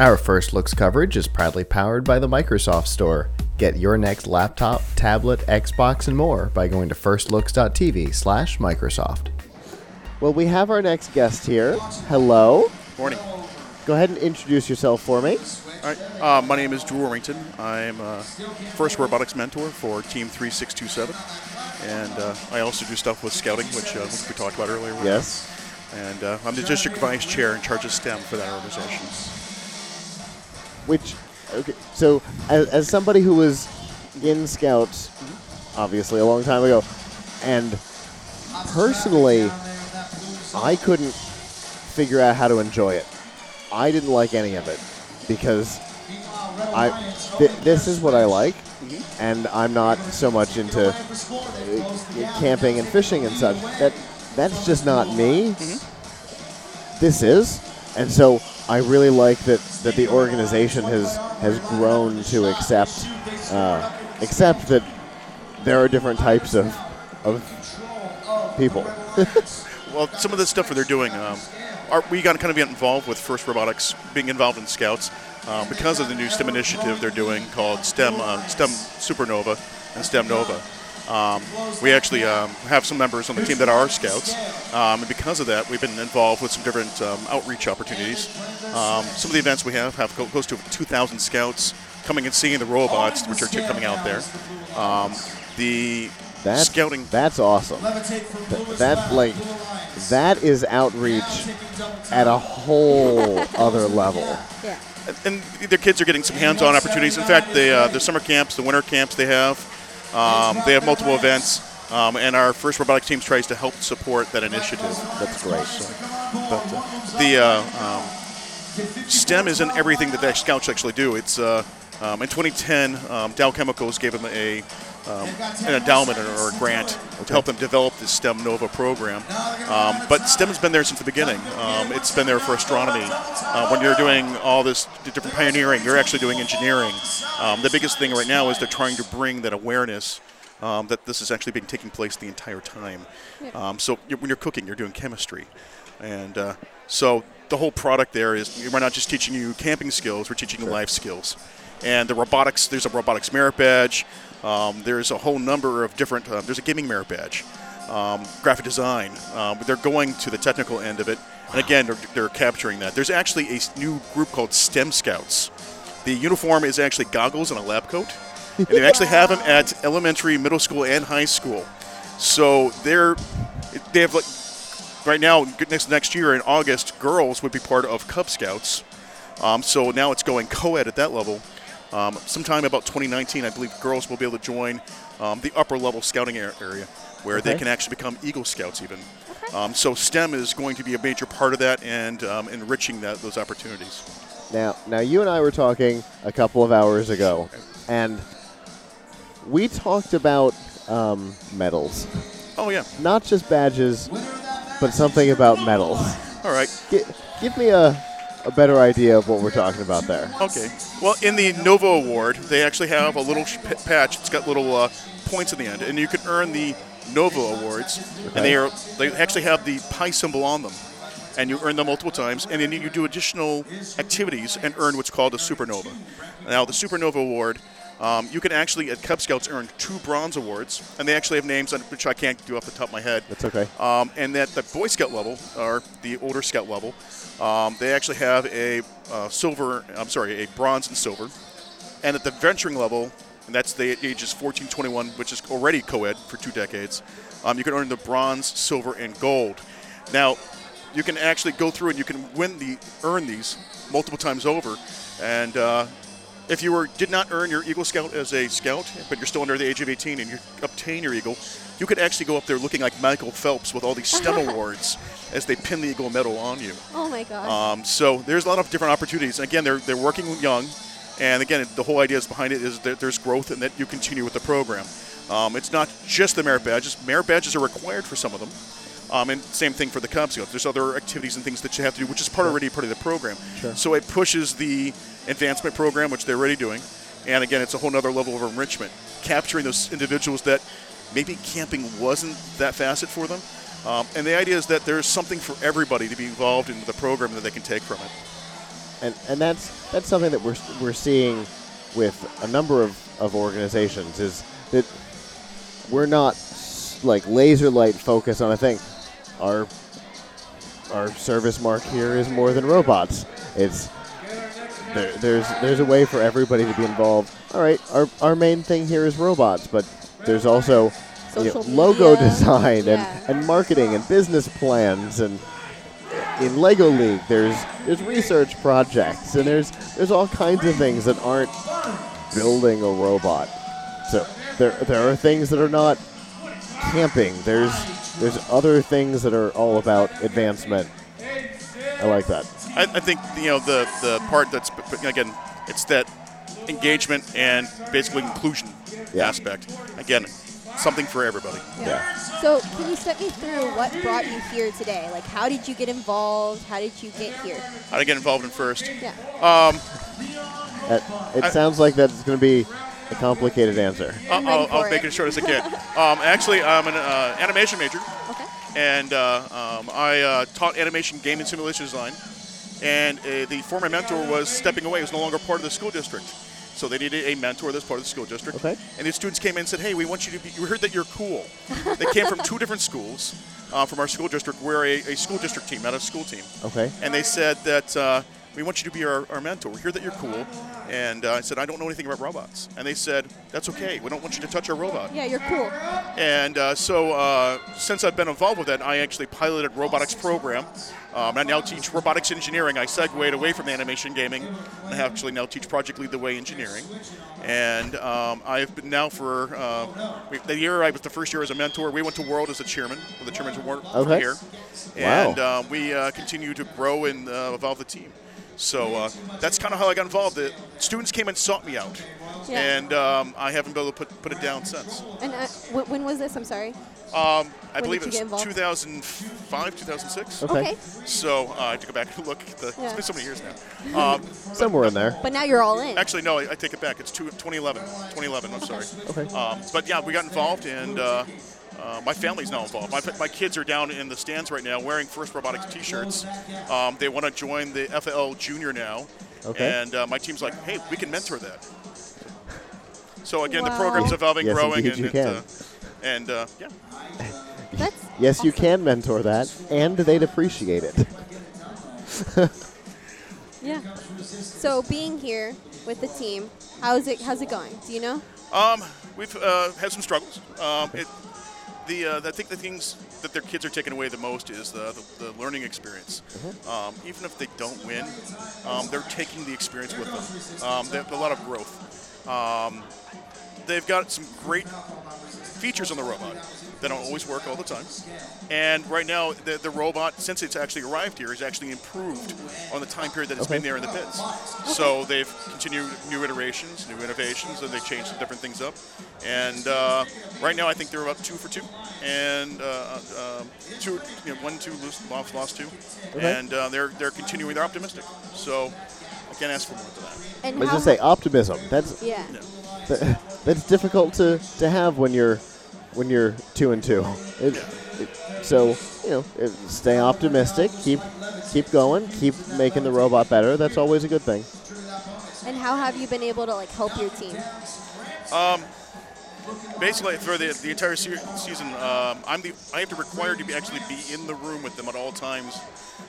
Our First Looks coverage is proudly powered by the Microsoft Store. Get your next laptop, tablet, Xbox, and more by going to firstlooks.tv slash Microsoft. Well, we have our next guest here. Hello. Morning. Go ahead and introduce yourself for me. All right. Uh, my name is Drew Orrington. I'm a first robotics mentor for Team 3627, and uh, I also do stuff with scouting, which, uh, we talked about earlier. Yes. And uh, I'm the district vice chair in charge of STEM for that organization. Which, okay, so as, as somebody who was in Scouts, obviously a long time ago, and personally, I couldn't figure out how to enjoy it. I didn't like any of it because I th- this is what I like, and I'm not so much into uh, camping and fishing and such. That that's just not me. This is, and so I really like that that the organization has has grown to accept uh, accept that there are different types of of people. Well, some of the stuff that they're doing, um, are, we got to kind of get involved with First Robotics, being involved in Scouts, uh, because of the new STEM initiative they're doing called STEM uh, STEM Supernova and STEM Nova. Um, we actually um, have some members on the team that are Scouts, um, and because of that, we've been involved with some different um, outreach opportunities. Um, some of the events we have have close to 2,000 Scouts coming and seeing the robots, which are t- coming out there. Um, the That's scouting That's awesome. Th- that like that is outreach at a whole other level. Yeah. and their kids are getting some hands-on opportunities. In fact, the uh, the summer camps, the winter camps they have, um, they have multiple events, um, and our first robotics teams tries to help support that initiative. That's great. But uh, the uh, um, STEM isn't everything that the Scouts actually do. It's uh, um, in 2010, um, Dow Chemicals gave them a um, an endowment or a grant to help them develop this STEM Nova program. Um, but STEM has been there since the beginning. Um, it's been there for astronomy. Uh, when you're doing all this different pioneering, you're actually doing engineering. Um, the biggest thing right now is they're trying to bring that awareness um, that this is actually been taking place the entire time. Um, so you're, when you're cooking, you're doing chemistry, and uh, so the whole product there is we're not just teaching you camping skills, we're teaching you life skills. And the robotics, there's a robotics merit badge. Um, there's a whole number of different. Uh, there's a gaming merit badge, um, graphic design. Um, they're going to the technical end of it, and again, they're, they're capturing that. There's actually a new group called STEM Scouts. The uniform is actually goggles and a lab coat, and they actually have them at elementary, middle school, and high school. So they're they have like right now next next year in August, girls would be part of Cub Scouts. Um, so now it's going co-ed at that level. Um, sometime about 2019, I believe girls will be able to join um, the upper level scouting area, where they can actually become Eagle Scouts even. Um, so STEM is going to be a major part of that and um, enriching that, those opportunities. Now, now you and I were talking a couple of hours ago, and we talked about um, medals, Oh yeah. not just badges, but something about medals. All right. Gi- give me a, a better idea of what we're talking about there. Okay. Well, in the Nova Award, they actually have a little p- patch. It's got little uh, points in the end, and you can earn the Nova Awards. okay. And they are they actually have the pi symbol on them, and you earn them multiple times. And then you do additional activities and earn what's called a Supernova. Now, the Supernova Award. Um, you can actually at Cub Scouts earn two bronze awards, and they actually have names on which I can't do off the top of my head. That's okay. Um, and at the Boy Scout level, or the older Scout level, um, they actually have a uh, silver, I'm sorry, a bronze and silver. And at the venturing level, and that's the ages 14, 21, which is already co ed for two decades, um, you can earn the bronze, silver, and gold. Now, you can actually go through and you can win the earn these multiple times over. And uh, if you were did not earn your Eagle Scout as a scout, but you're still under the age of 18 and you obtain your Eagle, you could actually go up there looking like Michael Phelps with all these STEM awards as they pin the Eagle medal on you. Oh my gosh. Um, so there's a lot of different opportunities. And again, they're they're working young, and again, the whole idea is behind it is that there's growth and that you continue with the program. Um, it's not just the merit badges. Merit badges are required for some of them. Um, and same thing for the Cub Scouts. There's other activities and things that you have to do, which is part already part of the program. Sure. So it pushes the advancement program, which they're already doing. And again, it's a whole other level of enrichment, capturing those individuals that maybe camping wasn't that facet for them. Um, and the idea is that there's something for everybody to be involved in the program that they can take from it. and and that's that's something that we're we're seeing with a number of, of organizations is that we're not like laser light focused on a thing. Our our service mark here is more than robots. It's there, there's there's a way for everybody to be involved. All right, our our main thing here is robots, but there's also you know, logo design yeah. and, and marketing and business plans and in Lego League there's there's research projects and there's there's all kinds of things that aren't building a robot. So there there are things that are not camping. There's there's other things that are all about advancement. I like that. I, I think you know the the part that's again, it's that engagement and basically inclusion Yeah. aspect. Again, something for everybody. Yeah. So, can you step me through what brought you here today? Like, how did you get involved? How did you get here? How did to get involved in first. Yeah. Um, that, it I- sounds like that's going to be a complicated answer. I'll, I'm ready I'll, I'll for make it. it as short as I can. um, actually, I'm an uh, animation major, Okay. and uh, um, I uh, taught animation game and simulation design. And uh, the former mentor was stepping away; he was no longer part of the school district. So they needed a mentor that's part of the school district. Okay. And the students came in and said, "Hey, we want you to be. We heard that you're cool." they came from two different schools uh, from our school district. We're a, a school district team, not a school team. Okay. And they said that uh, we want you to be our, our mentor. We hear that you're cool. And uh, I said, I don't know anything about robots. And they said, that's okay. We don't want you to touch our robot. Yeah, you're cool. And uh, so, uh, since I've been involved with that, I actually piloted robotics program. Um, I now teach robotics engineering. I segued away from animation gaming, I actually now teach Project Lead the Way engineering. And um, I've been now for uh, the year I was the first year as a mentor. We went to World as a chairman of the Chairman's Award Okay. here, Wow. and uh, we uh, continue to grow and uh, evolve the team. So uh, that's kind of how I got involved. The students came and sought me out, Yeah. and um, I haven't been able to put, put it down since. And uh, w- when was this? I'm sorry. Um, I When believe it was 2005, 2006. Okay. Okay. So uh, I had to go back and look. At the, Yeah. It's been so many years now. Um, Somewhere in there. But now you're all in. actually, no, I, I take it back. It's two, 2011. 2011. I'm sorry. Okay. Um, but yeah, we got involved, and uh, my family's now involved. My, my kids are down in the stands right now wearing First Robotics T-shirts. Um, they want to join the FL Junior now, Okay. and uh, my team's like, "Hey, we can mentor that." So again, the program's evolving, Yes, growing, indeed and you it, can. uh, and uh, yeah. That's Yes, you can mentor that, and they'd appreciate it. Yeah. So being here with the team, how's it? How's it going? Do you know? Um, we've uh, had some struggles. Um, it, the uh, I think the things that their kids are taking away the most is the, the, the learning experience. Um, even if they don't win, um, they're taking the experience with them. Um, they have a lot of growth. Um, they've got some great features on the robot that don't always work all the time. And right now, the, the robot, since it's actually arrived here, is actually improved on the time period that it's been there in the pits. So they've continued new iterations, new innovations, and they changed some different things up. And uh, right now, I think they're about two for two, and uh, um, two, you know, one, two, lose, lost, lost two, Okay. and uh, they're they're continuing. They're optimistic. So I can't ask for more than that. And Let's how just say optimism. That's Yeah. Yeah. that's difficult to, to have when you're when you're two and two. It, it, so you know, it, stay optimistic. Keep keep going. Keep making the robot better. That's always a good thing. And how have you been able to like help your team? Um, basically for the, the entire se- season, um, I'm the I have to require to be actually be in the room with them at all times.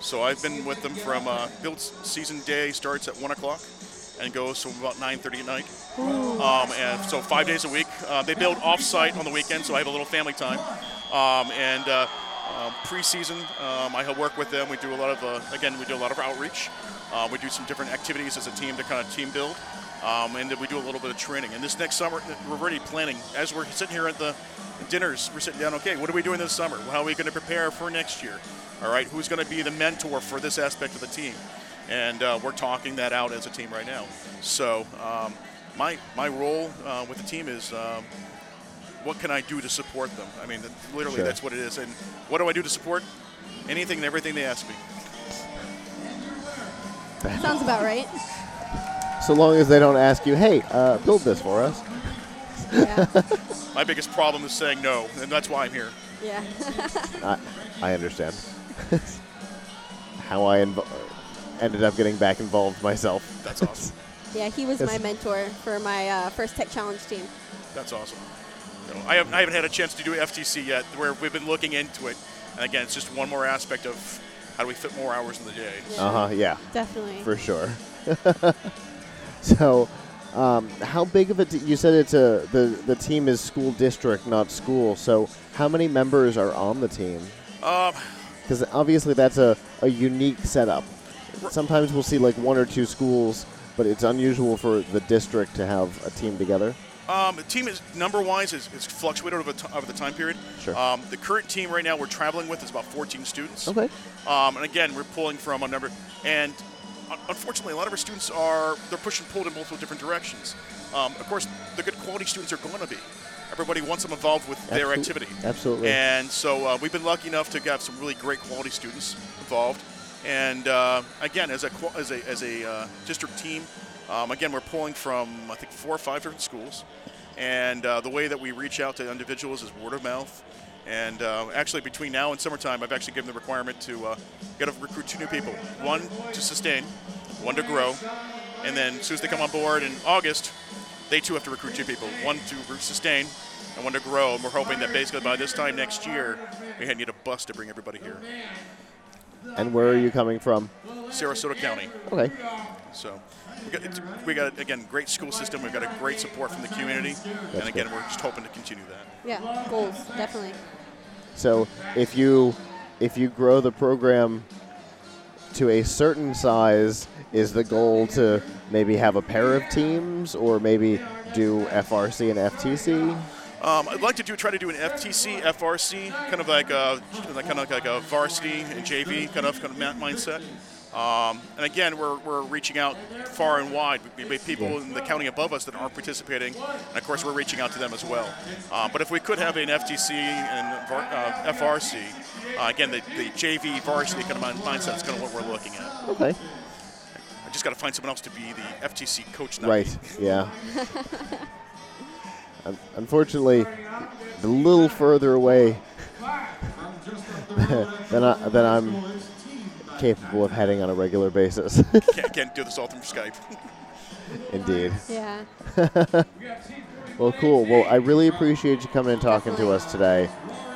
So I've been with them from uh, build season day starts at one o'clock and goes to about 9:30 at night. Um, and so five days a week. Uh, they build off-site on the weekend, so I have a little family time. Um, and uh, um, preseason, um, I help work with them. We do a lot of uh, again, we do a lot of outreach. Uh, we do some different activities as a team to kind of team build. Um, and then we do a little bit of training. And this next summer, we're already planning. As we're sitting here at the dinners, we're sitting down. Okay, what are we doing this summer? How are we going to prepare for next year? All right, who's going to be the mentor for this aspect of the team? And uh, we're talking that out as a team right now. So um, my my role uh, with the team is. Um, what can I do to support them? I mean, literally, Sure. that's what it is. And what do I do to support? Anything and everything they ask me. Sounds about right. So long as they don't ask you, hey, uh, build this for us. Yeah. My biggest problem is saying no, and that's why I'm here. yeah. I, I understand. How I invo- ended up getting back involved myself. That's awesome. Yeah, he was my mentor for my uh, first tech challenge team. That's awesome. You know, I, haven't, I haven't had a chance to do FTC yet, where we've been looking into it. And again, it's just one more aspect of how do we fit more hours in the day. Yeah, Uh huh. Yeah. Definitely. for sure. so, um, how big of a t- you said it's a the the team is school district, not school. So, how many members are on the team? Um, Because obviously that's a, a unique setup. Sometimes we'll see like one or two schools, but it's unusual for the district to have a team together. Um, the team is number wise is, is fluctuated over, t- over the time period. Sure. Um, the current team right now we're traveling with is about 14 students. Okay. Um, and again, we're pulling from a number, and unfortunately, a lot of our students are they're pushed and pulled in multiple different directions. Um, of course, the good quality students are going to be. Everybody wants them involved with their activity. absolutely. And so uh, we've been lucky enough to have some really great quality students involved. And uh, again, as a as a as a uh, district team, um, again we're pulling from I think four or five different schools. And uh, the way that we reach out to individuals is word of mouth. And uh, actually, between now and summertime, I've actually given the requirement to uh, get to recruit two new people. One to sustain, one to grow, and then as soon as they come on board in August, they too have to recruit two people. One to sustain, and one to grow. And we're hoping that basically by this time next year, we need a bus to bring everybody here. And where are you coming from? Sarasota County. Okay. So we got, we got again great school system. We've got a great support from the community, and again good. we're just hoping to continue that. Yeah, goals definitely. So if you if you grow the program to a certain size, is the goal to maybe have a pair of teams or maybe do FRC and FTC? Um, I'd like to do try to do an FTC, FRC, kind of like a like kind of like a varsity and JV kind of kind of mindset. Um, and again, we're, we're reaching out far and wide. We we have people in the county above us that aren't participating, and of course, we're reaching out to them as well. Um, but if we could have an FTC and uh, FRC, uh, again, the, the JV varsity kind of mindset is kind of what we're looking at. Okay. I just got to find someone else to be the FTC coach. Not Right. me. Yeah. Un- Unfortunately, a little further away than I, than I'm capable of heading on a regular basis. Can't, can't do this all through Skype. Indeed. Yeah. Well, cool. Well, I really appreciate you coming and talking to us today,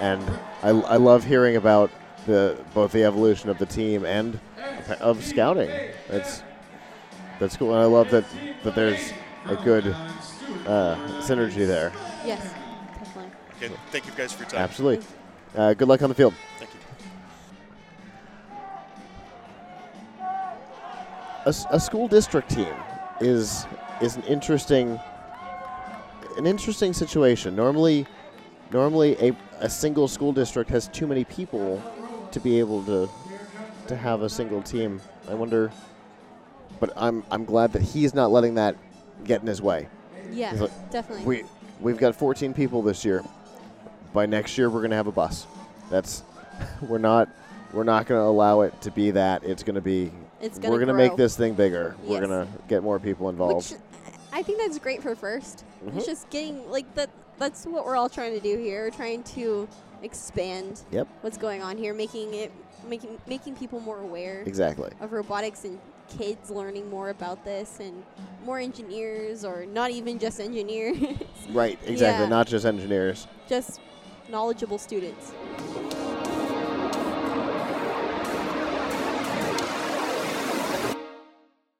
and I, I love hearing about the both the evolution of the team and of scouting. That's that's cool, and I love that that there's a good uh, synergy there. Yes, definitely. Okay, thank you guys for your time. Absolutely. Uh, good luck on the field. Thank you. A school district team is is an interesting an interesting situation. Normally, normally a, a single school district has too many people to be able to to have a single team. I wonder, but I'm I'm glad that he's not letting that get in his way. Yeah, like, definitely. We we've got 14 people this year. By next year, we're gonna have a bus. That's we're not we're not gonna allow it to be that. It's gonna be It's gonna we're gonna grow. make this thing bigger. We're gonna get more people involved. Which I think that's great for 1st Mhm. It's just getting like that. That's what we're all trying to do here. We're trying to expand Yep. what's going on here, making it making making people more aware Exactly. of robotics and kids learning more about this and more engineers or not even just engineers, Right. Exactly. Yeah. Not just engineers. just knowledgeable students